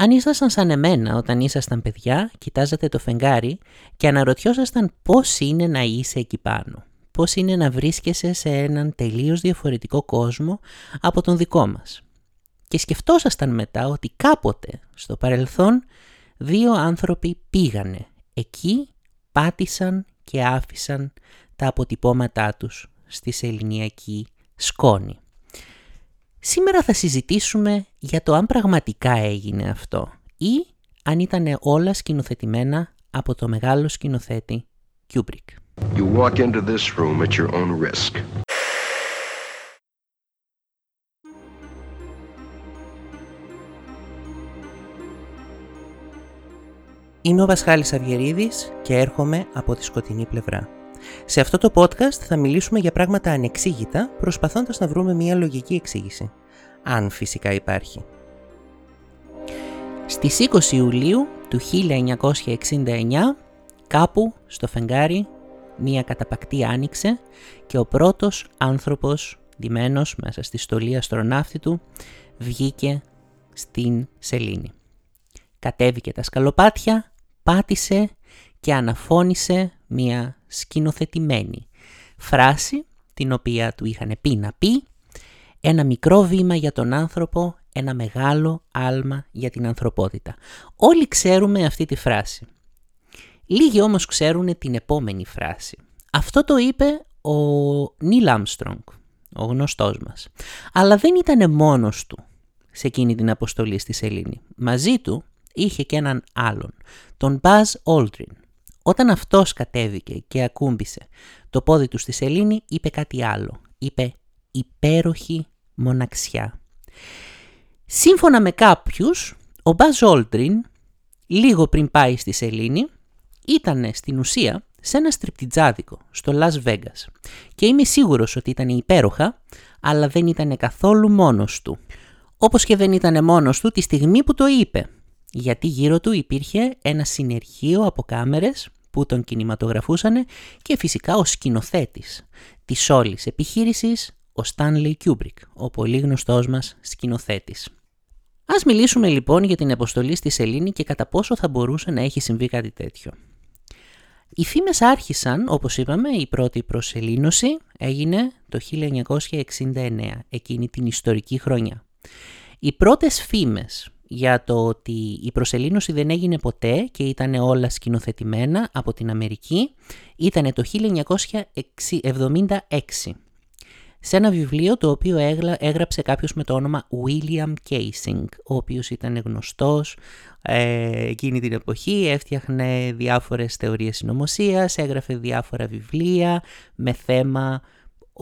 Αν ήσασταν σαν εμένα όταν ήσασταν παιδιά, κοιτάζατε το φεγγάρι και αναρωτιόσασταν πώς είναι να είσαι εκεί πάνω. Πώς είναι να βρίσκεσαι σε έναν τελείως διαφορετικό κόσμο από τον δικό μας. Και σκεφτόσασταν μετά ότι κάποτε στο παρελθόν δύο άνθρωποι πήγανε εκεί, πάτησαν και άφησαν τα αποτυπώματά τους στη σεληνιακή σκόνη. Σήμερα θα συζητήσουμε για το αν πραγματικά έγινε αυτό ή αν ήταν όλα σκηνοθετημένα από το μεγάλο σκηνοθέτη Kubrick. You walk into this room at your own risk. Είμαι ο Βασχάλης Αυγερίδης και έρχομαι από τη σκοτεινή πλευρά. Σε αυτό το podcast θα μιλήσουμε για πράγματα ανεξήγητα, προσπαθώντας να βρούμε μια λογική εξήγηση. Αν φυσικά υπάρχει. Στις 20 Ιουλίου του 1969, κάπου στο φεγγάρι, μία καταπακτή άνοιξε και ο πρώτος άνθρωπος, ντυμένος μέσα στη στολή αστροναύτη του, βγήκε στην σελήνη. Κατέβηκε τα σκαλοπάτια, πάτησε και αναφώνησε μία σκηνοθετημένη φράση την οποία του είχαν πει να πει ένα μικρό βήμα για τον άνθρωπο, ένα μεγάλο άλμα για την ανθρωπότητα. Όλοι ξέρουμε αυτή τη φράση. Λίγοι όμως ξέρουν την επόμενη φράση. Αυτό το είπε ο Νίλ Άμστρονγκ, ο γνωστός μας. Αλλά δεν ήταν μόνος του σε εκείνη την αποστολή στη Σελήνη. Μαζί του είχε και έναν άλλον, τον Buzz Aldrin. Όταν αυτός κατέβηκε και ακούμπησε το πόδι του στη σελήνη, είπε κάτι άλλο. Είπε υπέροχη μοναξιά. Σύμφωνα με κάποιους, ο Buzz Aldrin, λίγο πριν πάει στη σελήνη, ήταν στην ουσία σε ένα στριπτιτζάδικο στο Las Vegas και είμαι σίγουρος ότι ήταν υπέροχα, αλλά δεν ήταν καθόλου μόνος του. Όπως και δεν ήταν μόνος του τη στιγμή που το είπε γιατί γύρω του υπήρχε ένα συνεργείο από κάμερες που τον κινηματογραφούσαν και φυσικά ο σκηνοθέτης της όλης επιχείρησης, ο Stanley Kubrick, ο πολύ γνωστός μας σκηνοθέτης. Ας μιλήσουμε λοιπόν για την αποστολή στη Σελήνη και κατά πόσο θα μπορούσε να έχει συμβεί κάτι τέτοιο. Οι φήμες άρχισαν, όπως είπαμε, η πρώτη προσελήνωση έγινε το 1969, εκείνη την ιστορική χρονιά. Οι πρώτες φήμες για το ότι η προσελήνωση δεν έγινε ποτέ και ήταν όλα σκηνοθετημένα από την Αμερική ήταν το 1976 σε ένα βιβλίο το οποίο έγραψε κάποιος με το όνομα William Casing, ο οποίος ήταν γνωστός ε, εκείνη την εποχή, έφτιαχνε διάφορες θεωρίες συνωμοσίας, έγραφε διάφορα βιβλία με, θέμα,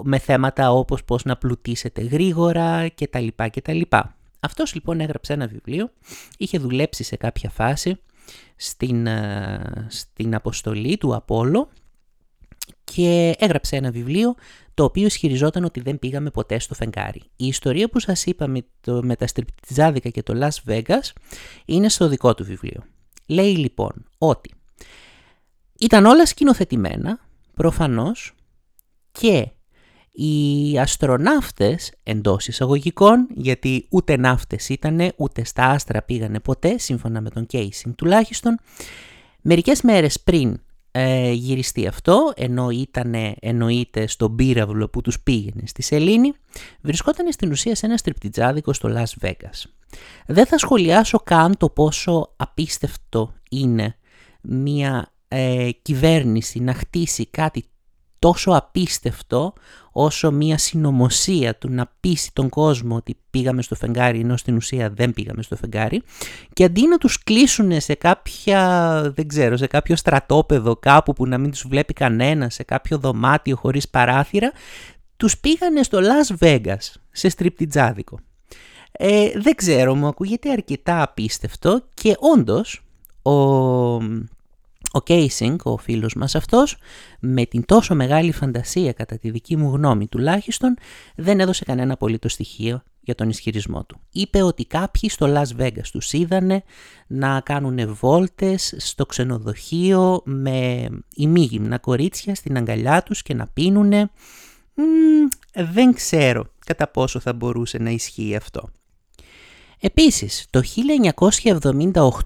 με θέματα όπως πώς να πλουτίσετε γρήγορα κτλ. κτλ. Αυτός λοιπόν έγραψε ένα βιβλίο, είχε δουλέψει σε κάποια φάση στην, ε, στην αποστολή του Απόλλω και έγραψε ένα βιβλίο το οποίο ισχυριζόταν ότι δεν πήγαμε ποτέ στο φεγγάρι. Η ιστορία που σας είπα με, το, με τα στριπτιζάδικα και το Las Vegas είναι στο δικό του βιβλίο. Λέει λοιπόν ότι ήταν όλα σκηνοθετημένα, προφανώς, και οι αστροναύτες εντός εισαγωγικών, γιατί ούτε ναύτες ήτανε, ούτε στα άστρα πήγανε ποτέ, σύμφωνα με τον Casing τουλάχιστον, μερικές μέρες πριν ε, γυριστεί αυτό, ενώ ήταν εννοείται στον πύραυλο που τους πήγαινε στη Σελήνη, βρισκόταν στην ουσία σε ένα στριπτιτζάδικο στο Las Vegas. Δεν θα σχολιάσω καν το πόσο απίστευτο είναι μια ε, κυβέρνηση να χτίσει κάτι τόσο απίστευτο όσο μια συνωμοσία του να πείσει τον κόσμο ότι πήγαμε στο φεγγάρι ενώ στην ουσία δεν πήγαμε στο φεγγάρι και αντί να τους κλείσουν σε κάποια, δεν ξέρω, σε κάποιο στρατόπεδο κάπου που να μην τους βλέπει κανένας, σε κάποιο δωμάτιο χωρίς παράθυρα, τους πήγανε στο Las Vegas, σε στριπτιτζάδικο. Ε, δεν ξέρω, μου ακούγεται αρκετά απίστευτο και όντως ο ο Κέισινγκ, ο φίλος μας αυτός, με την τόσο μεγάλη φαντασία κατά τη δική μου γνώμη τουλάχιστον, δεν έδωσε κανένα απολύτως στοιχείο για τον ισχυρισμό του. Είπε ότι κάποιοι στο Las Vegas τους είδανε να κάνουν βόλτες στο ξενοδοχείο με ημίγυμνα κορίτσια στην αγκαλιά τους και να πίνουνε. δεν ξέρω κατά πόσο θα μπορούσε να ισχύει αυτό. Επίσης, το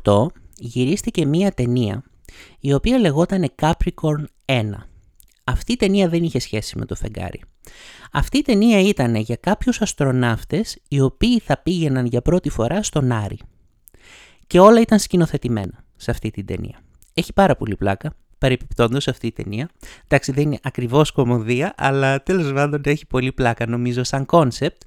1978 γυρίστηκε μία ταινία η οποία λεγόταν Capricorn 1. Αυτή η ταινία δεν είχε σχέση με το φεγγάρι. Αυτή η ταινία ήταν για κάποιους αστροναύτες οι οποίοι θα πήγαιναν για πρώτη φορά στον Άρη. Και όλα ήταν σκηνοθετημένα σε αυτή την ταινία. Έχει πάρα πολύ πλάκα, παρεπιπτόντως αυτή η ταινία. Εντάξει δεν είναι ακριβώς κωμωδία, αλλά τέλος πάντων έχει πολύ πλάκα νομίζω σαν κόνσεπτ.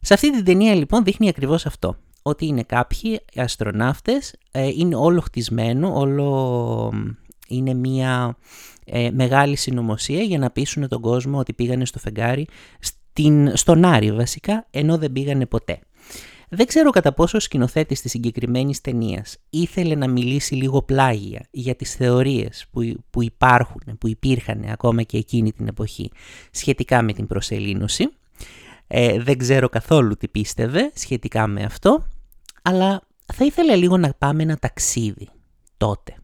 Σε αυτή την ταινία λοιπόν δείχνει ακριβώς αυτό. Ότι είναι κάποιοι αστροναύτες, ε, είναι όλο χτισμένο, όλο είναι μια ε, μεγάλη συνωμοσία για να πείσουν τον κόσμο ότι πήγανε στο φεγγάρι, στην, στον Άρη βασικά, ενώ δεν πήγανε ποτέ. Δεν ξέρω κατά πόσο ο σκηνοθέτης της συγκεκριμένης ταινίας ήθελε να μιλήσει λίγο πλάγια για τις θεωρίες που, που υπάρχουν, που υπήρχαν ακόμα και εκείνη την εποχή σχετικά με την προσελήνωση. Ε, δεν ξέρω καθόλου τι πίστευε σχετικά με αυτό, αλλά θα ήθελα λίγο να πάμε ένα ταξίδι τότε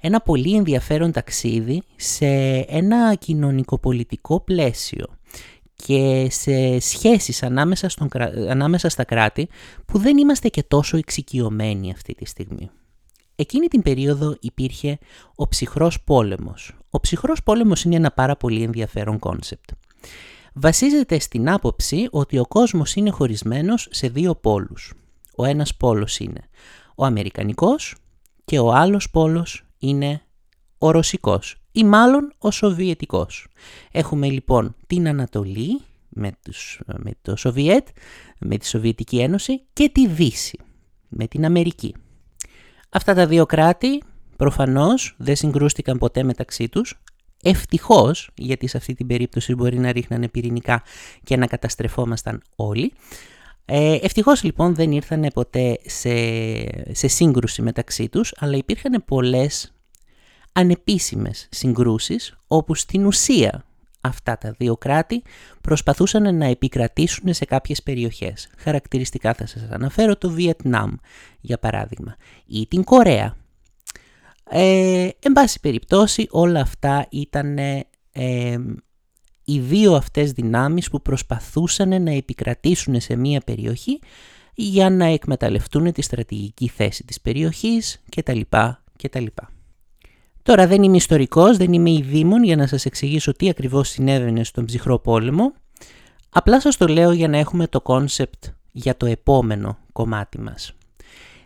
ένα πολύ ενδιαφέρον ταξίδι σε ένα κοινωνικοπολιτικό πλαίσιο και σε σχέσεις ανάμεσα, στον, ανάμεσα στα κράτη που δεν είμαστε και τόσο εξοικειωμένοι αυτή τη στιγμή. Εκείνη την περίοδο υπήρχε ο ψυχρός πόλεμος. Ο ψυχρός πόλεμος είναι ένα πάρα πολύ ενδιαφέρον κόνσεπτ. Βασίζεται στην άποψη ότι ο κόσμος είναι χωρισμένος σε δύο πόλους. Ο ένας πόλος είναι ο Αμερικανικός και ο άλλος πόλος είναι ο Ρωσικός ή μάλλον ο Σοβιετικός. Έχουμε λοιπόν την Ανατολή με, τους, με το Σοβιέτ, με τη Σοβιετική Ένωση και τη Δύση με την Αμερική. Αυτά τα δύο κράτη προφανώς δεν συγκρούστηκαν ποτέ μεταξύ τους. Ευτυχώς, γιατί σε αυτή την περίπτωση μπορεί να ρίχνανε πυρηνικά και να καταστρεφόμασταν όλοι. Ε, ευτυχώς λοιπόν δεν ήρθαν ποτέ σε, σε σύγκρουση μεταξύ τους, αλλά υπήρχαν πολλές ανεπίσημες συγκρούσεις, όπου στην ουσία αυτά τα δύο κράτη προσπαθούσαν να επικρατήσουν σε κάποιες περιοχές. Χαρακτηριστικά θα σας αναφέρω το Βιετνάμ, για παράδειγμα, ή την Κορέα. Ε, εν πάση περιπτώσει όλα αυτά ήταν ε, οι δύο αυτές δυνάμεις που προσπαθούσαν να επικρατήσουν σε μία περιοχή για να εκμεταλλευτούν τη στρατηγική θέση της περιοχής κτλ. κτλ. Τώρα δεν είμαι ιστορικός, δεν είμαι ειδήμων για να σας εξηγήσω τι ακριβώς συνέβαινε στον ψυχρό πόλεμο. Απλά σας το λέω για να έχουμε το κόνσεπτ για το επόμενο κομμάτι μας.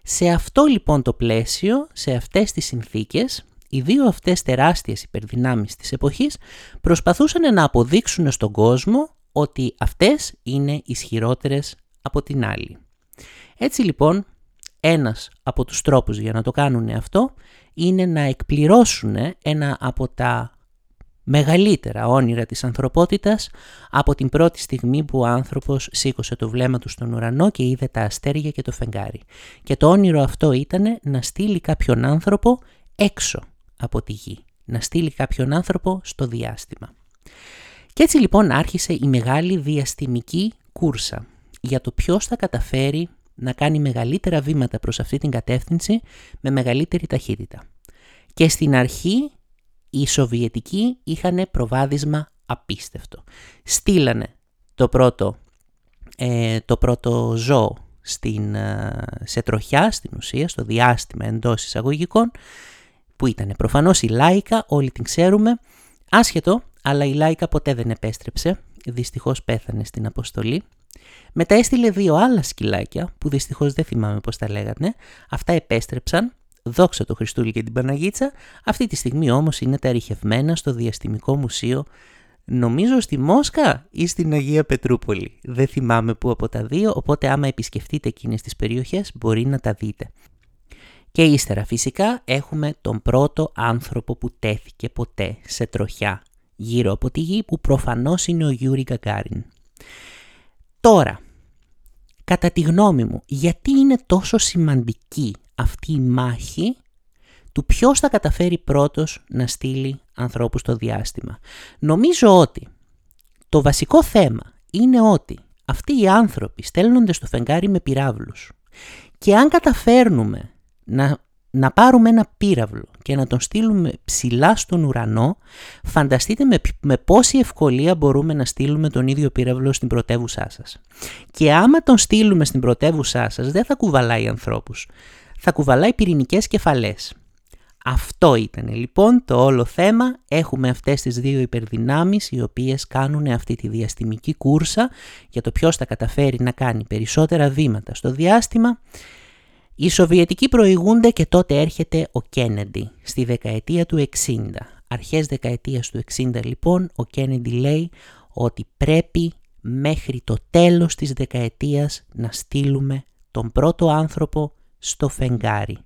Σε αυτό λοιπόν το πλαίσιο, σε αυτές τις συνθήκες, οι δύο αυτές τεράστιες υπερδυνάμεις της εποχής προσπαθούσαν να αποδείξουν στον κόσμο ότι αυτές είναι ισχυρότερες από την άλλη. Έτσι λοιπόν, ένας από τους τρόπους για να το κάνουν αυτό είναι να εκπληρώσουν ένα από τα μεγαλύτερα όνειρα της ανθρωπότητας από την πρώτη στιγμή που ο άνθρωπος σήκωσε το βλέμμα του στον ουρανό και είδε τα αστέρια και το φεγγάρι. Και το όνειρο αυτό ήταν να στείλει κάποιον άνθρωπο έξω από τη γη, να στείλει κάποιον άνθρωπο στο διάστημα. Και έτσι λοιπόν άρχισε η μεγάλη διαστημική κούρσα για το ποιος θα καταφέρει να κάνει μεγαλύτερα βήματα προς αυτή την κατεύθυνση με μεγαλύτερη ταχύτητα. Και στην αρχή οι Σοβιετικοί είχαν προβάδισμα απίστευτο. Στείλανε το πρώτο, ε, το πρώτο ζώο στην, ε, σε τροχιά, στην ουσία, στο διάστημα εντός εισαγωγικών, που ήταν. Προφανώς η Λάικα, όλοι την ξέρουμε, άσχετο, αλλά η Λάικα ποτέ δεν επέστρεψε, δυστυχώς πέθανε στην αποστολή. Μετά έστειλε δύο άλλα σκυλάκια, που δυστυχώς δεν θυμάμαι πώς τα λέγανε, αυτά επέστρεψαν, δόξα το Χριστούλη και την Παναγίτσα, αυτή τη στιγμή όμως είναι ταριχευμένα στο Διαστημικό Μουσείο, νομίζω στη Μόσκα ή στην Αγία Πετρούπολη. Δεν θυμάμαι που από τα δύο, οπότε άμα επισκεφτείτε εκείνες τις περιοχές μπορεί να τα δείτε. Και ύστερα φυσικά έχουμε τον πρώτο άνθρωπο που τέθηκε ποτέ σε τροχιά γύρω από τη γη που προφανώς είναι ο Γιούρι Γκαγκάριν. Τώρα, κατά τη γνώμη μου, γιατί είναι τόσο σημαντική αυτή η μάχη του ποιος θα καταφέρει πρώτος να στείλει ανθρώπους στο διάστημα. Νομίζω ότι το βασικό θέμα είναι ότι αυτοί οι άνθρωποι στέλνονται στο φεγγάρι με πυράβλους και αν καταφέρνουμε να, να πάρουμε ένα πύραυλο και να τον στείλουμε ψηλά στον ουρανό, φανταστείτε με, με πόση ευκολία μπορούμε να στείλουμε τον ίδιο πύραυλο στην πρωτεύουσά σας. Και άμα τον στείλουμε στην πρωτεύουσά σας, δεν θα κουβαλάει ανθρώπους. Θα κουβαλάει πυρηνικές κεφαλές. Αυτό ήταν λοιπόν το όλο θέμα. Έχουμε αυτές τις δύο υπερδυνάμεις οι οποίες κάνουν αυτή τη διαστημική κούρσα για το ποιος θα καταφέρει να κάνει περισσότερα βήματα στο διάστημα. Οι Σοβιετικοί προηγούνται και τότε έρχεται ο Κένεντι στη δεκαετία του 60. Αρχές δεκαετίας του 60 λοιπόν ο Κένεντι λέει ότι πρέπει μέχρι το τέλος της δεκαετίας να στείλουμε τον πρώτο άνθρωπο στο φεγγάρι,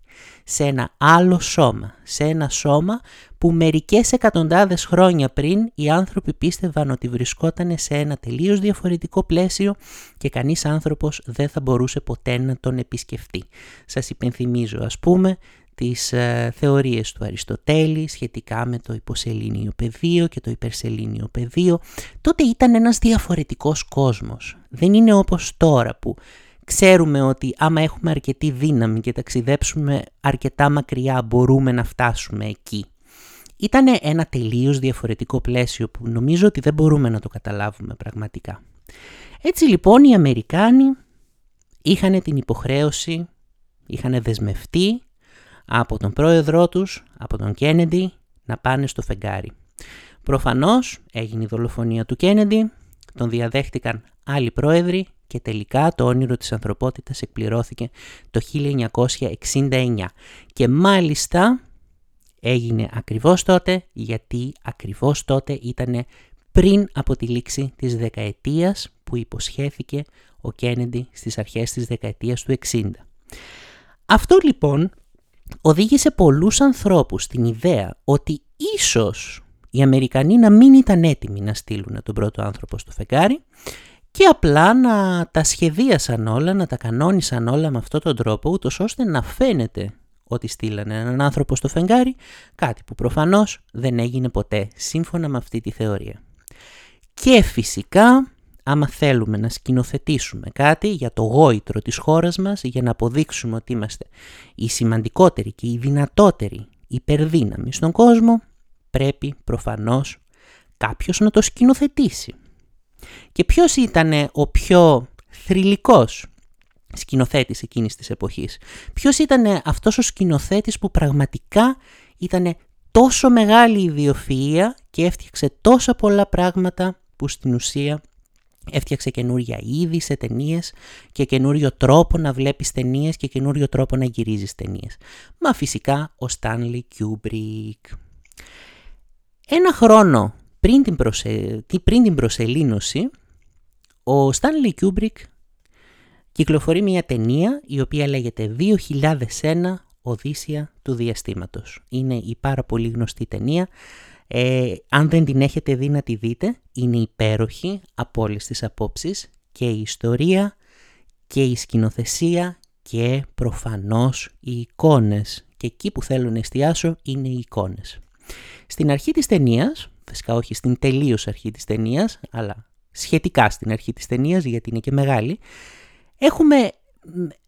σε ένα άλλο σώμα, σε ένα σώμα που μερικές εκατοντάδες χρόνια πριν οι άνθρωποι πίστευαν ότι βρισκόταν σε ένα τελείως διαφορετικό πλαίσιο και κανείς άνθρωπος δεν θα μπορούσε ποτέ να τον επισκεφτεί. Σας υπενθυμίζω ας πούμε τις ε, θεωρίες του Αριστοτέλη σχετικά με το υποσελήνιο πεδίο και το υπερσελήνιο πεδίο. Τότε ήταν ένας διαφορετικός κόσμος. Δεν είναι όπως τώρα που ξέρουμε ότι άμα έχουμε αρκετή δύναμη και ταξιδέψουμε αρκετά μακριά μπορούμε να φτάσουμε εκεί. Ήταν ένα τελείως διαφορετικό πλαίσιο που νομίζω ότι δεν μπορούμε να το καταλάβουμε πραγματικά. Έτσι λοιπόν οι Αμερικάνοι είχαν την υποχρέωση, είχαν δεσμευτεί από τον πρόεδρό τους, από τον Κένεντι, να πάνε στο φεγγάρι. Προφανώς έγινε η δολοφονία του Κένεντι, τον διαδέχτηκαν άλλοι πρόεδροι και τελικά το όνειρο της ανθρωπότητας εκπληρώθηκε το 1969 και μάλιστα έγινε ακριβώς τότε γιατί ακριβώς τότε ήταν πριν από τη λήξη της δεκαετίας που υποσχέθηκε ο Κέννεντι στις αρχές της δεκαετίας του 60. Αυτό λοιπόν οδήγησε πολλούς ανθρώπους στην ιδέα ότι ίσως οι Αμερικανοί να μην ήταν έτοιμοι να στείλουν τον πρώτο άνθρωπο στο φεγγάρι και απλά να τα σχεδίασαν όλα, να τα κανόνισαν όλα με αυτόν τον τρόπο, ούτως ώστε να φαίνεται ότι στείλανε έναν άνθρωπο στο φεγγάρι, κάτι που προφανώς δεν έγινε ποτέ, σύμφωνα με αυτή τη θεωρία. Και φυσικά, άμα θέλουμε να σκηνοθετήσουμε κάτι για το γόητρο της χώρας μας, για να αποδείξουμε ότι είμαστε οι σημαντικότεροι και οι δυνατότεροι υπερδύναμοι στον κόσμο, πρέπει προφανώς κάποιος να το σκηνοθετήσει. Και ποιος ήταν ο πιο θρηλυκός σκηνοθέτης εκείνης της εποχής; Ποιος ήταν αυτός ο σκηνοθέτης που πραγματικά ήταν τόσο μεγάλη ιδιοφυΐα και έφτιαξε τόσα πολλά πράγματα που στην ουσία έφτιαξε καινούρια είδη σε ταινίες και καινούριο τρόπο να βλέπεις ταινίες και καινούριο τρόπο να γυρίζεις ταινίες. Μα φυσικά ο Stanley Kubrick. Ένα χρόνο πριν την, προσε... πριν την προσελήνωση, ο Stanley Kubrick κυκλοφορεί μια ταινία η οποία λέγεται 2001 Οδύσσια του Διαστήματος. Είναι η πάρα πολύ γνωστή ταινία. Ε, αν δεν την έχετε δει να τη δείτε, είναι υπέροχη από όλες τις απόψεις και η ιστορία και η σκηνοθεσία και προφανώς οι εικόνες. Και εκεί που θέλω να εστιάσω είναι οι εικόνες. Στην αρχή της ταινίας φυσικά όχι στην τελείως αρχή της ταινίας, αλλά σχετικά στην αρχή της ταινίας, γιατί είναι και μεγάλη, έχουμε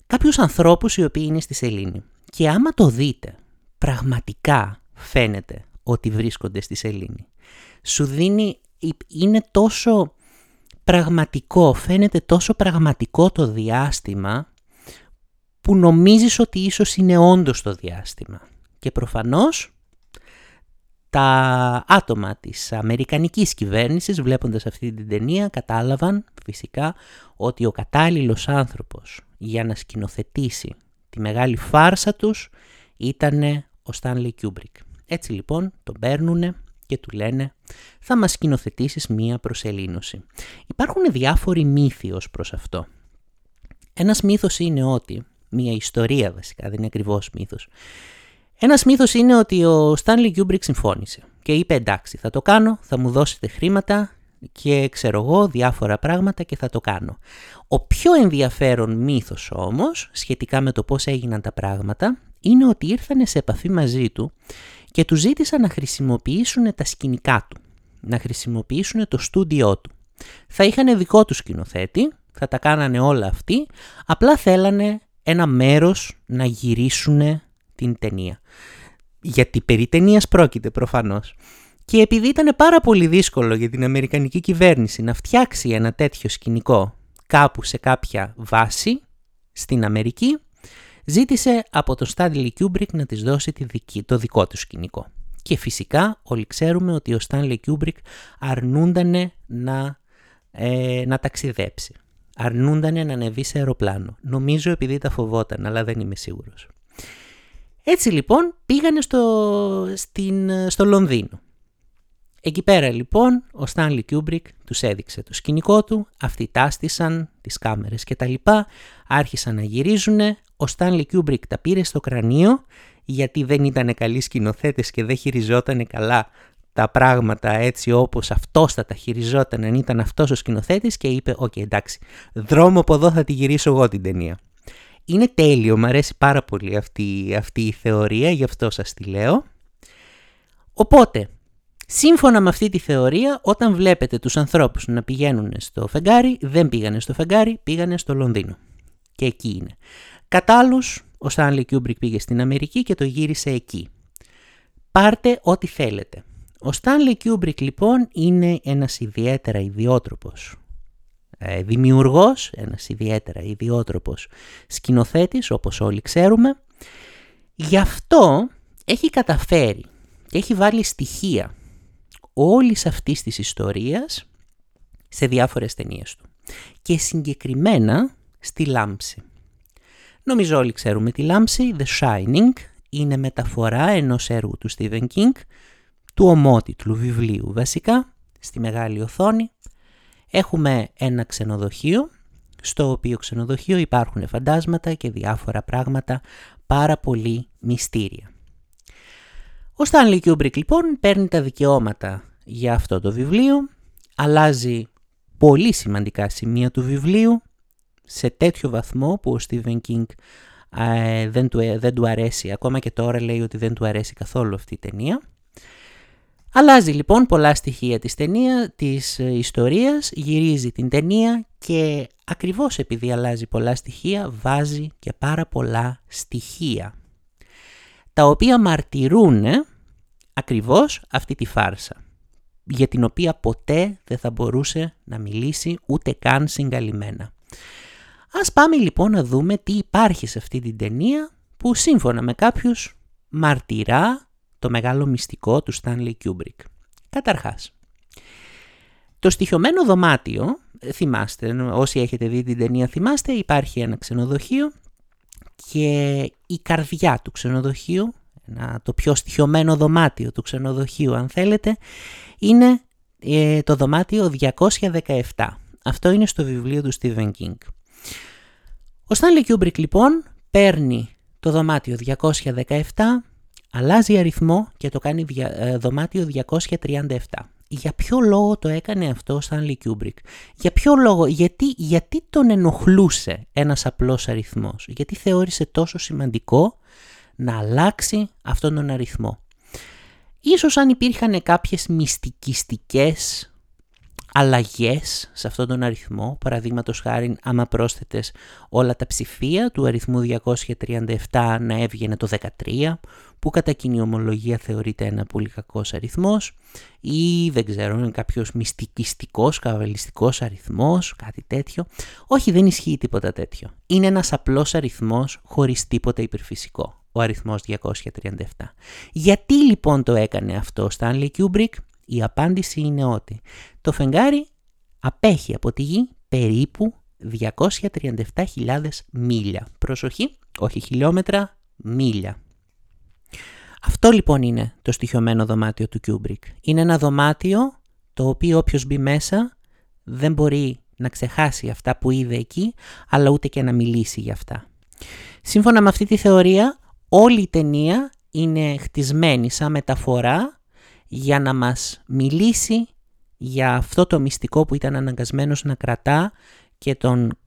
κάποιους ανθρώπους οι οποίοι είναι στη σελήνη. Και άμα το δείτε, πραγματικά φαίνεται ότι βρίσκονται στη σελήνη. Σου δίνει, είναι τόσο πραγματικό, φαίνεται τόσο πραγματικό το διάστημα που νομίζεις ότι ίσως είναι όντως το διάστημα. Και προφανώς τα άτομα της Αμερικανικής κυβέρνησης βλέποντας αυτή την ταινία κατάλαβαν φυσικά ότι ο κατάλληλος άνθρωπος για να σκηνοθετήσει τη μεγάλη φάρσα τους ήταν ο Στάνλι Κιούμπρικ. Έτσι λοιπόν τον παίρνουν και του λένε θα μας σκηνοθετήσεις μία προσελήνωση. Υπάρχουν διάφοροι μύθοι ως προς αυτό. Ένας μύθος είναι ότι, μία ιστορία βασικά, δεν είναι ακριβώς μύθος, ένας μύθος είναι ότι ο Stanley Kubrick συμφώνησε και είπε εντάξει θα το κάνω, θα μου δώσετε χρήματα και ξέρω εγώ διάφορα πράγματα και θα το κάνω. Ο πιο ενδιαφέρον μύθος όμως σχετικά με το πώς έγιναν τα πράγματα είναι ότι ήρθαν σε επαφή μαζί του και του ζήτησαν να χρησιμοποιήσουν τα σκηνικά του, να χρησιμοποιήσουν το στούντιό του. Θα είχαν δικό του σκηνοθέτη, θα τα κάνανε όλα αυτοί, απλά θέλανε ένα μέρος να γυρίσουν την ταινία. γιατί περί ταινίας πρόκειται προφανώς. Και επειδή ήταν πάρα πολύ δύσκολο για την Αμερικανική κυβέρνηση να φτιάξει ένα τέτοιο σκηνικό κάπου σε κάποια βάση στην Αμερική, ζήτησε από τον Stanley Kubrick να της δώσει τη δική, το δικό του σκηνικό. Και φυσικά όλοι ξέρουμε ότι ο Stanley Kubrick αρνούντανε να, ε, να ταξιδέψει. Αρνούντανε να ανεβεί σε αεροπλάνο. Νομίζω επειδή τα φοβόταν, αλλά δεν είμαι σίγουρος. Έτσι λοιπόν πήγανε στο, στην, στο Λονδίνο. Εκεί πέρα λοιπόν ο Stanley Kubrick τους έδειξε το σκηνικό του, αυτοί τα 'στησαν τις κάμερες και τα λοιπά, άρχισαν να γυρίζουνε, ο Stanley Kubrick τα πήρε στο κρανίο γιατί δεν ήταν καλοί σκηνοθέτες και δεν χειριζόταν καλά τα πράγματα έτσι όπως αυτός θα τα χειριζόταν αν ήταν αυτός ο σκηνοθέτης και είπε «OK εντάξει, δρόμο από εδώ θα τη γυρίσω εγώ την ταινία». Είναι τέλειο, μου αρέσει πάρα πολύ αυτή, αυτή η θεωρία, γι' αυτό σας τη λέω. Οπότε, σύμφωνα με αυτή τη θεωρία, όταν βλέπετε τους ανθρώπους να πηγαίνουν στο φεγγάρι, δεν πήγανε στο φεγγάρι, πήγανε στο Λονδίνο. Και εκεί είναι. Κατά άλλους, ο Στάνλι Κιούμπρικ πήγε στην Αμερική και το γύρισε εκεί. Πάρτε ό,τι θέλετε. Ο Στάνλι Κιούμπρικ λοιπόν είναι ένας ιδιαίτερα ιδιότροπος ε, δημιουργός, ένας ιδιαίτερα ιδιότροπος σκηνοθέτης όπως όλοι ξέρουμε. Γι' αυτό έχει καταφέρει και έχει βάλει στοιχεία όλης αυτής της ιστορίας σε διάφορες ταινίες του. Και συγκεκριμένα στη Λάμψη. Νομίζω όλοι ξέρουμε τη Λάμψη, The Shining, είναι μεταφορά ενός έργου του Stephen King, του ομότιτλου βιβλίου βασικά, στη μεγάλη οθόνη. Έχουμε ένα ξενοδοχείο, στο οποίο ξενοδοχείο υπάρχουν φαντάσματα και διάφορα πράγματα, πάρα πολύ μυστήρια. Ο Stanley Kubrick λοιπόν παίρνει τα δικαιώματα για αυτό το βιβλίο, αλλάζει πολύ σημαντικά σημεία του βιβλίου, σε τέτοιο βαθμό που ο Stephen King ε, δεν, του, ε, δεν του αρέσει, ακόμα και τώρα λέει ότι δεν του αρέσει καθόλου αυτή η ταινία. Αλλάζει λοιπόν πολλά στοιχεία της ταινία, της ε, ιστορίας, γυρίζει την ταινία και ακριβώς επειδή αλλάζει πολλά στοιχεία βάζει και πάρα πολλά στοιχεία τα οποία μαρτυρούν ακριβώς αυτή τη φάρσα για την οποία ποτέ δεν θα μπορούσε να μιλήσει ούτε καν συγκαλυμμένα. Ας πάμε λοιπόν να δούμε τι υπάρχει σε αυτή την ταινία που σύμφωνα με κάποιους μαρτυρά το μεγάλο μυστικό του Stanley Kubrick. Καταρχάς, το στοιχειωμένο δωμάτιο, θυμάστε, όσοι έχετε δει την ταινία θυμάστε, υπάρχει ένα ξενοδοχείο και η καρδιά του ξενοδοχείου, το πιο στοιχειωμένο δωμάτιο του ξενοδοχείου αν θέλετε, είναι ε, το δωμάτιο 217. Αυτό είναι στο βιβλίο του Stephen King. Ο Stanley Kubrick λοιπόν παίρνει το δωμάτιο 217, αλλάζει αριθμό και το κάνει ε, δωμάτιο 237. Για ποιο λόγο το έκανε αυτό ο Stanley Kubrick; Για ποιο λόγο, γιατί, γιατί τον ενοχλούσε ένας απλός αριθμός; Γιατί θεώρησε τόσο σημαντικό να αλλάξει αυτόν τον αριθμό; Ίσως αν υπήρχαν κάποιες μυστικιστικές αλλαγές σε αυτόν τον αριθμό, παραδείγματος χάρη άμα πρόσθετες όλα τα ψηφία του αριθμού 237 να έβγαινε το 13, που κατά κοινή ομολογία θεωρείται ένα πολύ κακός αριθμός, ή δεν ξέρω, είναι κάποιος μυστικιστικός, καβαλιστικός αριθμός, κάτι τέτοιο. Όχι, δεν ισχύει τίποτα τέτοιο. Είναι ένας απλός αριθμός χωρίς τίποτα υπερφυσικό, ο αριθμός 237. Γιατί λοιπόν το έκανε αυτό ο Stanley Kubrick, η απάντηση είναι ότι το φεγγάρι απέχει από τη γη περίπου 237.000 μίλια. Προσοχή, όχι χιλιόμετρα, μίλια. Αυτό λοιπόν είναι το στοιχειωμένο δωμάτιο του Kubrick. Είναι ένα δωμάτιο το οποίο όποιος μπει μέσα δεν μπορεί να ξεχάσει αυτά που είδε εκεί, αλλά ούτε και να μιλήσει για αυτά. Σύμφωνα με αυτή τη θεωρία, όλη η ταινία είναι χτισμένη σαν μεταφορά για να μας μιλήσει για αυτό το μυστικό που ήταν αναγκασμένος να κρατά και τον,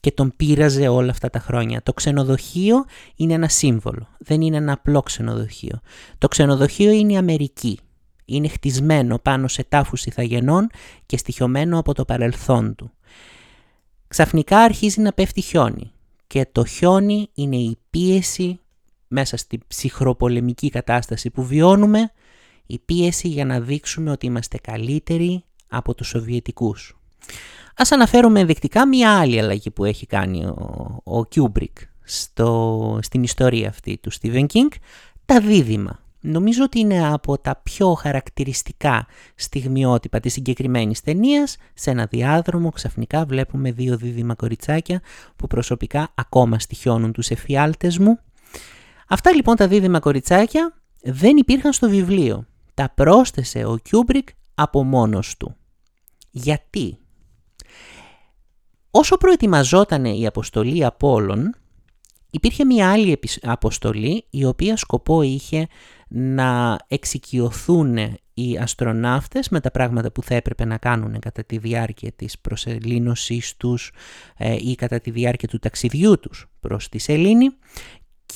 και τον πείραζε όλα αυτά τα χρόνια. Το ξενοδοχείο είναι ένα σύμβολο, δεν είναι ένα απλό ξενοδοχείο. Το ξενοδοχείο είναι η Αμερική. Είναι χτισμένο πάνω σε τάφους ηθαγενών και στοιχειωμένο από το παρελθόν του. Ξαφνικά αρχίζει να πέφτει χιόνι και το χιόνι είναι η πίεση μέσα στη ψυχροπολεμική κατάσταση που βιώνουμε, η πίεση για να δείξουμε ότι είμαστε καλύτεροι από τους Σοβιετικούς. Ας αναφέρουμε ενδεικτικά μία άλλη αλλαγή που έχει κάνει ο, ο στο, στην ιστορία αυτή του Stephen King, τα δίδυμα. Νομίζω ότι είναι από τα πιο χαρακτηριστικά στιγμιότυπα της συγκεκριμένης ταινίας. Σε ένα διάδρομο ξαφνικά βλέπουμε δύο δίδυμα κοριτσάκια που προσωπικά ακόμα στοιχειώνουν τους εφιάλτες μου. Αυτά λοιπόν τα δίδυμα κοριτσάκια δεν υπήρχαν στο βιβλίο. Τα πρόσθεσε ο Κιούμπρικ από μόνος του. Γιατί; Όσο προετοιμαζόταν η αποστολή Απόλλων, υπήρχε μια άλλη αποστολή η οποία σκοπό είχε να εξοικειωθούν οι αστροναύτες με τα πράγματα που θα έπρεπε να κάνουν κατά τη διάρκεια της προσελήνωσής τους ε, ή κατά τη διάρκεια του ταξιδιού τους προς τη Σελήνη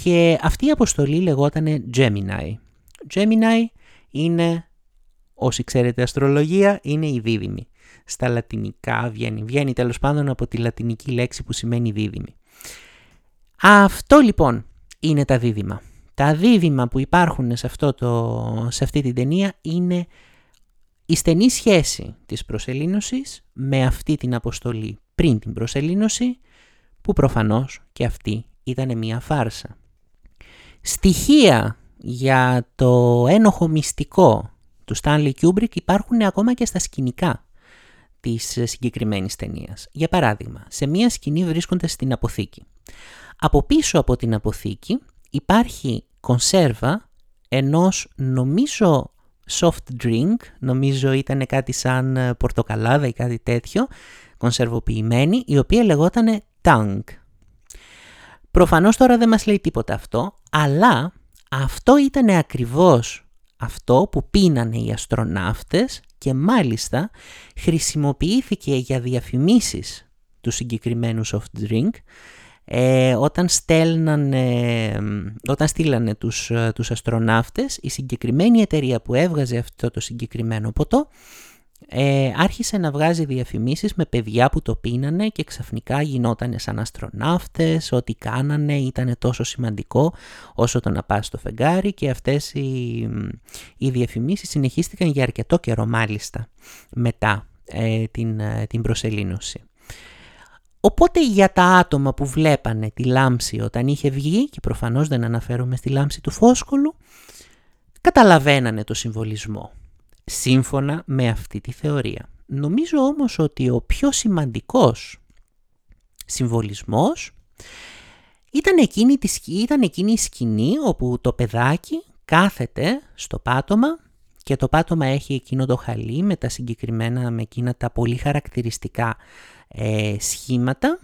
και αυτή η αποστολή λεγόταν Gemini. Gemini είναι, όσοι ξέρετε αστρολογία, είναι η δίδυμη. Στα λατινικά βγαίνει, βγαίνει τέλος πάντων από τη λατινική λέξη που σημαίνει δίδυμη. Αυτό λοιπόν είναι τα δίδυμα. Τα δίδυμα που υπάρχουν σε, αυτό το, σε αυτή την ταινία είναι η στενή σχέση της προσελήνωσης με αυτή την αποστολή πριν την προσελήνωση που προφανώς και αυτή ήταν μια φάρσα. Στοιχεία για το ένοχο μυστικό του Stanley Kubrick υπάρχουν ακόμα και στα σκηνικά της συγκεκριμένης ταινίας. Για παράδειγμα, σε μία σκηνή βρίσκονται στην αποθήκη. Από πίσω από την αποθήκη υπάρχει κονσέρβα ενός νομίζω soft drink, νομίζω ήταν κάτι σαν ε, πορτοκαλάδα ή κάτι τέτοιο, κονσερβοποιημένη, η οποία λεγόταν Tang. Προφανώς τώρα δεν μας λέει τίποτα αυτό, αλλά αυτό ήταν ακριβώς αυτό που πίνανε οι αστροναύτες και μάλιστα χρησιμοποιήθηκε για διαφημίσεις του συγκεκριμένου soft drink ε, όταν, στέλνανε, όταν στείλανε τους, ε, τους αστροναύτες, η συγκεκριμένη εταιρεία που έβγαζε αυτό το συγκεκριμένο ποτό ε, άρχισε να βγάζει διαφημίσεις με παιδιά που το πίνανε και ξαφνικά γινότανε σαν αστροναύτες, ό,τι κάνανε ήταν τόσο σημαντικό όσο το να πας στο φεγγάρι και αυτές οι, οι διαφημίσεις συνεχίστηκαν για αρκετό καιρό μάλιστα μετά ε, την, ε, την προσελήνωση. Οπότε για τα άτομα που βλέπανε τη λάμψη όταν είχε βγει, και προφανώς δεν αναφέρομαι στη λάμψη του φόσκολου, καταλαβαίνανε το συμβολισμό, σύμφωνα με αυτή τη θεωρία. Νομίζω όμως ότι ο πιο σημαντικός συμβολισμός ήταν εκείνη, ήταν εκείνη η σκηνή όπου το παιδάκι κάθεται στο πάτωμα και το πάτωμα έχει εκείνο το χαλί με τα συγκεκριμένα, με εκείνα τα πολύ χαρακτηριστικά ε, σχήματα.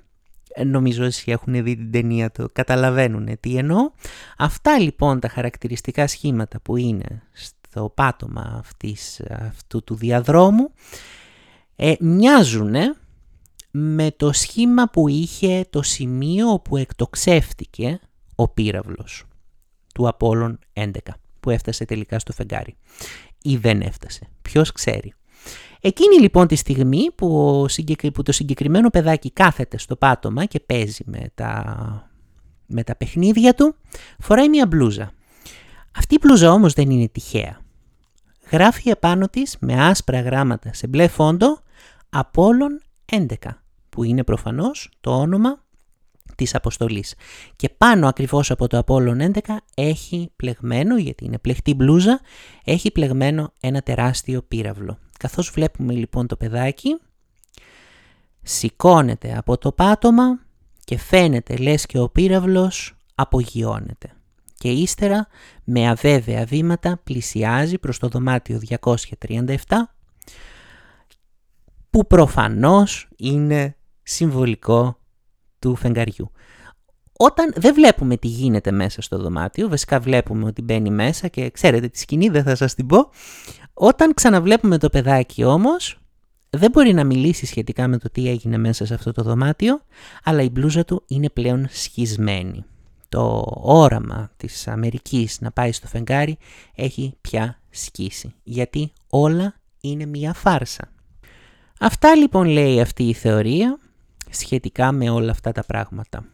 Ε, νομίζω όσοι έχουν δει την ταινία το καταλαβαίνουν τι εννοώ. Αυτά λοιπόν τα χαρακτηριστικά σχήματα που είναι στο πάτωμα αυτής, αυτού του διαδρόμου ε, μοιάζουν με το σχήμα που είχε το σημείο όπου εκτοξεύτηκε ο πύραυλος του Απόλλων 11 που έφτασε τελικά στο φεγγάρι ή δεν έφτασε. Ποιος ξέρει. Εκείνη λοιπόν τη στιγμή που, το συγκεκριμένο παιδάκι κάθεται στο πάτωμα και παίζει με τα, με τα παιχνίδια του, φοράει μια μπλούζα. Αυτή η μπλούζα όμως δεν είναι τυχαία. Γράφει επάνω της με άσπρα γράμματα σε μπλε φόντο Απόλλων 11, που είναι προφανώς το όνομα της αποστολής. Και πάνω ακριβώς από το Απόλλων 11 έχει πλεγμένο, γιατί είναι πλεχτή μπλούζα, έχει πλεγμένο ένα τεράστιο πύραυλο. Καθώς βλέπουμε λοιπόν το παιδάκι, σηκώνεται από το πάτωμα και φαίνεται λες και ο πύραυλος απογειώνεται. Και ύστερα με αβέβαια βήματα πλησιάζει προς το δωμάτιο 237 που προφανώς είναι συμβολικό του φεγγαριού. Όταν δεν βλέπουμε τι γίνεται μέσα στο δωμάτιο, βασικά βλέπουμε ότι μπαίνει μέσα και ξέρετε τη σκηνή δεν θα σας την πω, όταν ξαναβλέπουμε το παιδάκι όμως, δεν μπορεί να μιλήσει σχετικά με το τι έγινε μέσα σε αυτό το δωμάτιο, αλλά η μπλούζα του είναι πλέον σχισμένη. Το όραμα της Αμερικής να πάει στο φεγγάρι έχει πια σκίσει, γιατί όλα είναι μια φάρσα. Αυτά λοιπόν λέει αυτή η θεωρία σχετικά με όλα αυτά τα πράγματα.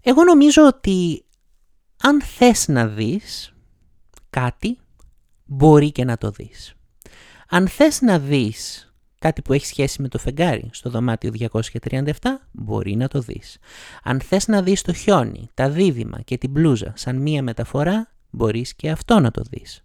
Εγώ νομίζω ότι αν θες να δεις κάτι, μπορεί και να το δεις. Αν θες να δεις κάτι που έχει σχέση με το φεγγάρι στο δωμάτιο 237, μπορεί να το δεις. Αν θες να δεις το χιόνι, τα δίδυμα και την μπλούζα σαν μία μεταφορά, μπορείς και αυτό να το δεις.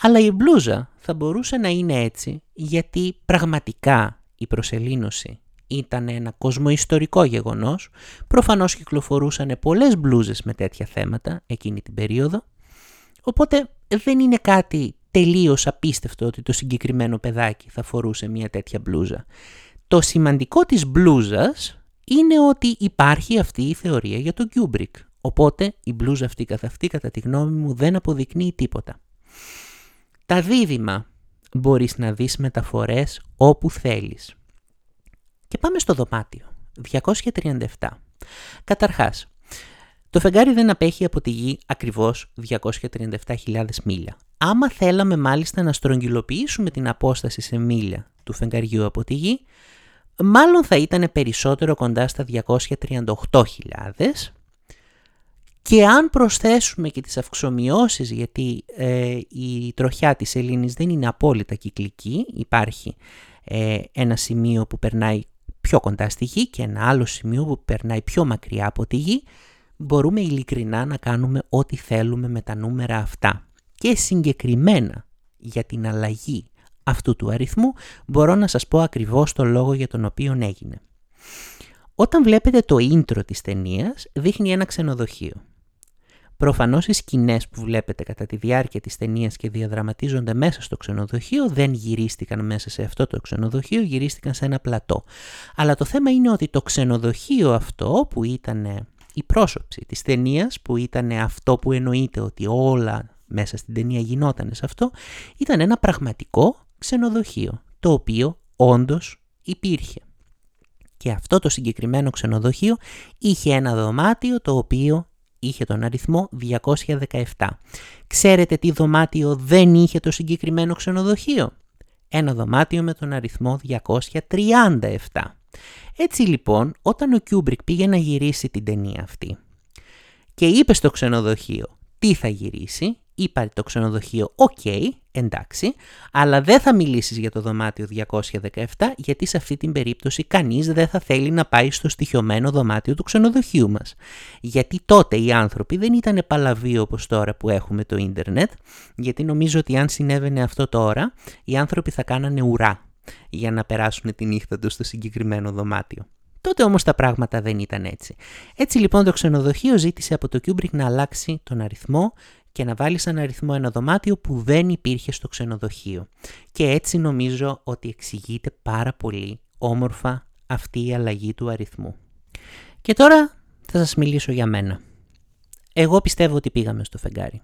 Αλλά η μπλούζα θα μπορούσε να είναι έτσι γιατί πραγματικά η προσελήνωση ήταν ένα κοσμοϊστορικό γεγονός. Προφανώς κυκλοφορούσαν πολλές μπλούζες με τέτοια θέματα εκείνη την περίοδο. Οπότε δεν είναι κάτι τελείως απίστευτο ότι το συγκεκριμένο παιδάκι θα φορούσε μια τέτοια μπλούζα. Το σημαντικό της μπλούζας είναι ότι υπάρχει αυτή η θεωρία για τον Κιούμπρικ. Οπότε η μπλούζα αυτή καθ' αυτή κατά τη γνώμη μου δεν αποδεικνύει τίποτα. Τα δίδυμα μπορείς να δεις μεταφορές όπου θέλεις. Και πάμε στο δωμάτιο. 237. Καταρχάς, το φεγγάρι δεν απέχει από τη γη ακριβώς 237.000 μίλια. Άμα θέλαμε μάλιστα να στρογγυλοποιήσουμε την απόσταση σε μίλια του φεγγαριού από τη γη, μάλλον θα ήταν περισσότερο κοντά στα 238.000 και αν προσθέσουμε και τις αυξομοιώσεις, γιατί ε, η τροχιά της Ελλήνης δεν είναι απόλυτα κυκλική, υπάρχει ε, ένα σημείο που περνάει πιο κοντά στη γη και ένα άλλο σημείο που περνάει πιο μακριά από τη γη, μπορούμε ειλικρινά να κάνουμε ό,τι θέλουμε με τα νούμερα αυτά. Και συγκεκριμένα για την αλλαγή αυτού του αριθμού μπορώ να σας πω ακριβώς το λόγο για τον οποίο έγινε. Όταν βλέπετε το intro της ταινίας δείχνει ένα ξενοδοχείο. Προφανώς οι σκηνές που βλέπετε κατά τη διάρκεια της ταινίας και διαδραματίζονται μέσα στο ξενοδοχείο δεν γυρίστηκαν μέσα σε αυτό το ξενοδοχείο, γυρίστηκαν σε ένα πλατό. Αλλά το θέμα είναι ότι το ξενοδοχείο αυτό που ήταν η πρόσωψη της ταινίας, που ήταν αυτό που εννοείται ότι όλα μέσα στην ταινία γινόταν σε αυτό, ήταν ένα πραγματικό ξενοδοχείο, το οποίο όντως υπήρχε. Και αυτό το συγκεκριμένο ξενοδοχείο είχε ένα δωμάτιο το οποίο είχε τον αριθμό 217. Ξέρετε τι δωμάτιο δεν είχε το συγκεκριμένο ξενοδοχείο; Ένα δωμάτιο με τον αριθμό 237. Έτσι λοιπόν, όταν ο Κιούμπρικ πήγε να γυρίσει την ταινία αυτή και είπε στο ξενοδοχείο τι θα γυρίσει, είπε το ξενοδοχείο «OK, εντάξει, αλλά δεν θα μιλήσεις για το δωμάτιο 217 γιατί σε αυτή την περίπτωση κανείς δεν θα θέλει να πάει στο στοιχειωμένο δωμάτιο του ξενοδοχείου μας. Γιατί τότε οι άνθρωποι δεν ήταν παλαβοί όπως τώρα που έχουμε το ίντερνετ, γιατί νομίζω ότι αν συνέβαινε αυτό τώρα, οι άνθρωποι θα κάνανε ουρά για να περάσουν τη νύχτα τους στο συγκεκριμένο δωμάτιο. Τότε όμως τα πράγματα δεν ήταν έτσι. Έτσι λοιπόν το ξενοδοχείο ζήτησε από το Kubrick να αλλάξει τον αριθμό και να βάλει σαν αριθμό ένα δωμάτιο που δεν υπήρχε στο ξενοδοχείο. Και έτσι νομίζω ότι εξηγείται πάρα πολύ όμορφα αυτή η αλλαγή του αριθμού. Και τώρα θα σας μιλήσω για μένα. Εγώ πιστεύω ότι πήγαμε στο φεγγάρι.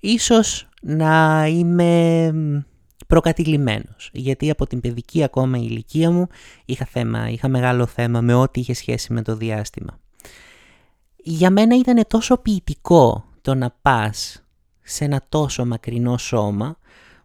Ίσως να είμαι προκατηλημένος, γιατί από την παιδική ακόμα ηλικία μου είχα, θέμα, είχα μεγάλο θέμα με ό,τι είχε σχέση με το διάστημα. Για μένα ήταν τόσο ποιητικό το να πας σε ένα τόσο μακρινό σώμα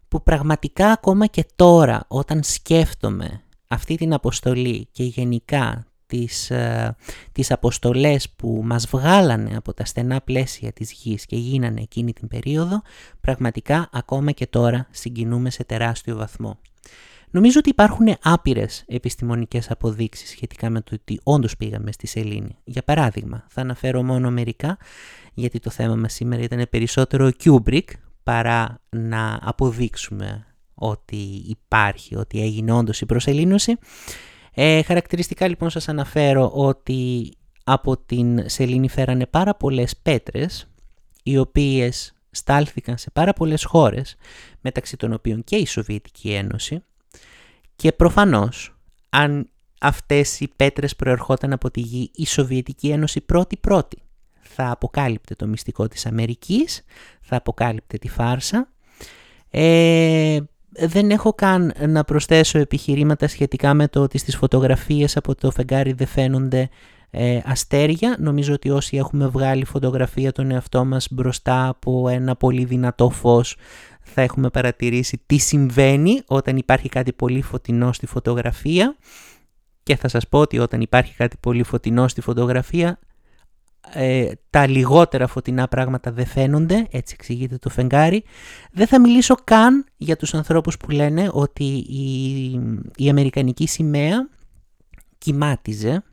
που πραγματικά ακόμα και τώρα όταν σκέφτομαι αυτή την αποστολή και γενικά τις, ε, τις αποστολές που μας βγάλανε από τα στενά πλαίσια της γης και γίνανε εκείνη την περίοδο, πραγματικά ακόμα και τώρα συγκινούμε σε τεράστιο βαθμό. Νομίζω ότι υπάρχουν άπειρες επιστημονικές αποδείξεις σχετικά με το ότι όντως πήγαμε στη Σελήνη. Για παράδειγμα, θα αναφέρω μόνο μερικά, γιατί το θέμα μας σήμερα ήταν περισσότερο Kubrick παρά να αποδείξουμε ότι υπάρχει, ότι έγινε όντως η προσελήνωση. Ε, χαρακτηριστικά λοιπόν σας αναφέρω ότι από την Σελήνη φέρανε πάρα πολλές πέτρες, οι οποίες στάλθηκαν σε πάρα πολλές χώρες, μεταξύ των οποίων και η Σοβιετική Ένωση, και προφανώς, αν αυτές οι πέτρες προερχόταν από τη γη, η Σοβιετική Ένωση πρώτη-πρώτη θα αποκάλυπτε το μυστικό της Αμερικής, θα αποκάλυπτε τη φάρσα. Ε, δεν έχω καν να προσθέσω επιχειρήματα σχετικά με το ότι στις φωτογραφίες από το φεγγάρι δεν φαίνονται ε, αστέρια. Νομίζω ότι όσοι έχουμε βγάλει φωτογραφία τον εαυτό μας μπροστά από ένα πολύ δυνατό φως θα έχουμε παρατηρήσει τι συμβαίνει όταν υπάρχει κάτι πολύ φωτεινό στη φωτογραφία και θα σας πω ότι όταν υπάρχει κάτι πολύ φωτεινό στη φωτογραφία ε, τα λιγότερα φωτεινά πράγματα δεν φαίνονται, έτσι εξηγείται το φεγγάρι. Δεν θα μιλήσω καν για τους ανθρώπους που λένε ότι η, η Αμερικανική σημαία κοιμάτιζε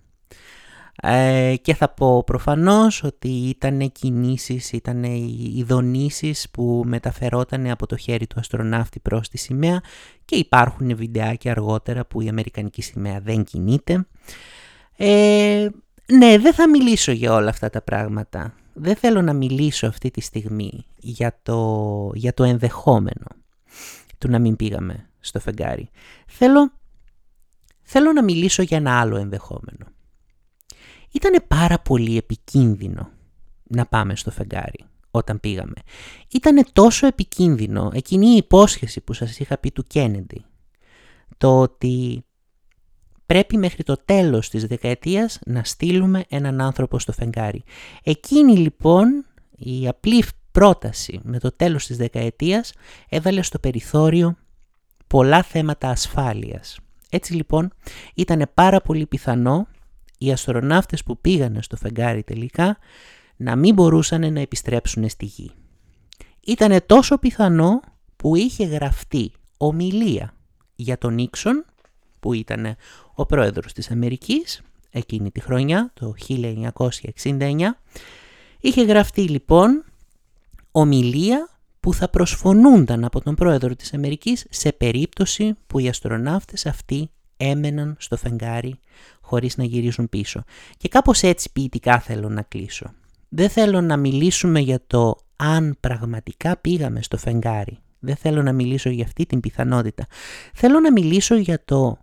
ε, και θα πω προφανώς ότι ήταν κινήσεις, ήταν οι δονήσεις που μεταφερόταν από το χέρι του αστροναύτη προς τη σημαία και υπάρχουν βιντεάκια αργότερα που η Αμερικανική σημαία δεν κινείται. Ε, ναι, δεν θα μιλήσω για όλα αυτά τα πράγματα. Δεν θέλω να μιλήσω αυτή τη στιγμή για το, για το ενδεχόμενο του να μην πήγαμε στο φεγγάρι. Θέλω, θέλω να μιλήσω για ένα άλλο ενδεχόμενο. Ήταν πάρα πολύ επικίνδυνο να πάμε στο φεγγάρι όταν πήγαμε. Ήταν τόσο επικίνδυνο εκείνη η υπόσχεση που σας είχα πει του Κέννεντι. Το ότι πρέπει μέχρι το τέλος της δεκαετίας να στείλουμε έναν άνθρωπο στο φεγγάρι. Εκείνη λοιπόν η απλή πρόταση με το τέλος της δεκαετίας έβαλε στο περιθώριο πολλά θέματα ασφάλειας. Έτσι λοιπόν ήταν πάρα πολύ πιθανό οι αστροναύτες που πήγανε στο φεγγάρι τελικά να μην μπορούσαν να επιστρέψουν στη γη. Ήτανε τόσο πιθανό που είχε γραφτεί ομιλία για τον Νίξον, που ήταν ο πρόεδρος της Αμερικής εκείνη τη χρονιά, το 1969, είχε γραφτεί λοιπόν ομιλία που θα προσφωνούνταν από τον πρόεδρο της Αμερικής σε περίπτωση που οι αστροναύτες αυτοί έμεναν στο φεγγάρι χωρίς να γυρίζουν πίσω. Και κάπως έτσι ποιητικά θέλω να κλείσω. Δεν θέλω να μιλήσουμε για το αν πραγματικά πήγαμε στο φεγγάρι. Δεν θέλω να μιλήσω για αυτή την πιθανότητα. Θέλω να μιλήσω για το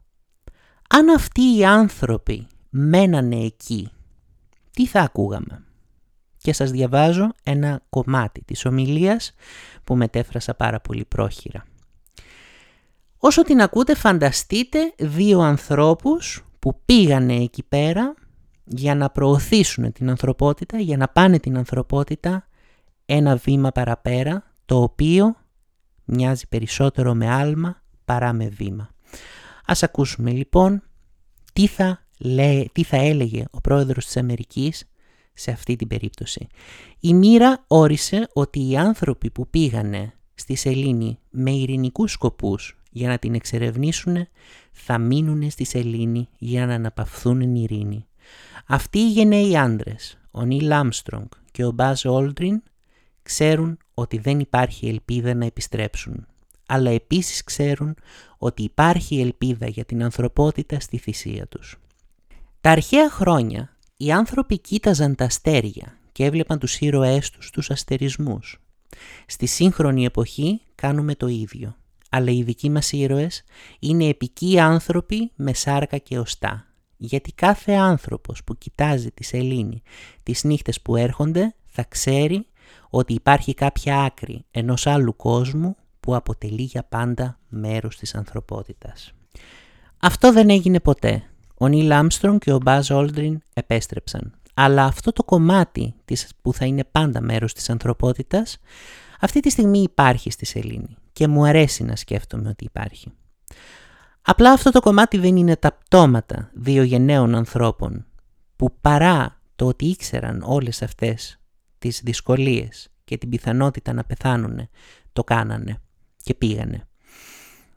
αν αυτοί οι άνθρωποι μένανε εκεί, τι θα ακούγαμε; Και σας διαβάζω ένα κομμάτι της ομιλίας που μετέφρασα πάρα πολύ πρόχειρα. Όσο την ακούτε φανταστείτε δύο ανθρώπους που πήγανε εκεί πέρα για να προωθήσουν την ανθρωπότητα, για να πάνε την ανθρωπότητα ένα βήμα παραπέρα, το οποίο μοιάζει περισσότερο με άλμα παρά με βήμα. Ας ακούσουμε λοιπόν τι θα, τι θα έλεγε ο πρόεδρος της Αμερικής σε αυτή την περίπτωση. Η μοίρα όρισε ότι οι άνθρωποι που πήγανε στη Σελήνη με ειρηνικούς σκοπούς για να την εξερευνήσουν θα μείνουν στη σελήνη για να αναπαυθούν εν ειρήνη. Αυτοί οι γενναίοι άντρες, ο Νίλ Άμστρονγκ και ο Μπάζ Όλτριν, ξέρουν ότι δεν υπάρχει ελπίδα να επιστρέψουν, αλλά επίσης ξέρουν ότι υπάρχει ελπίδα για την ανθρωπότητα στη θυσία τους. Τα αρχαία χρόνια οι άνθρωποι κοίταζαν τα αστέρια και έβλεπαν τους ήρωές τους, τους αστερισμούς. Στη σύγχρονη εποχή κάνουμε το ίδιο αλλά οι δικοί μας ήρωες είναι επικοί άνθρωποι με σάρκα και οστά. Γιατί κάθε άνθρωπος που κοιτάζει τη σελήνη τις νύχτες που έρχονται θα ξέρει ότι υπάρχει κάποια άκρη ενός άλλου κόσμου που αποτελεί για πάντα μέρος της ανθρωπότητας. Αυτό δεν έγινε ποτέ. Ο Νίλ Άμστρον και ο Μπάζ Όλντριν επέστρεψαν. Αλλά αυτό το κομμάτι της που θα είναι πάντα μέρος της ανθρωπότητας αυτή τη στιγμή υπάρχει στη σελήνη και μου αρέσει να σκέφτομαι ότι υπάρχει. Απλά αυτό το κομμάτι δεν είναι τα πτώματα δύο γενναίων ανθρώπων που παρά το ότι ήξεραν όλες αυτές τις δυσκολίες και την πιθανότητα να πεθάνουν, το κάνανε και πήγανε.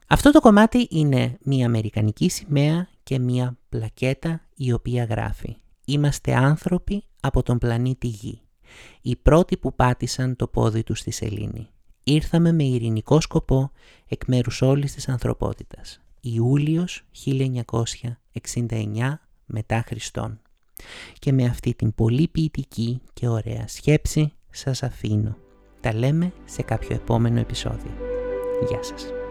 Αυτό το κομμάτι είναι μια αμερικανική σημαία και μια πλακέτα η οποία γράφει «Είμαστε άνθρωποι από τον πλανήτη Γη, οι πρώτοι που πάτησαν το πόδι τους στη σελήνη ήρθαμε με ειρηνικό σκοπό εκ μέρους όλης της ανθρωπότητας. Ιούλιος 1969 μετά Χριστόν. Και με αυτή την πολύ ποιητική και ωραία σκέψη σας αφήνω. Τα λέμε σε κάποιο επόμενο επεισόδιο. Γεια σας.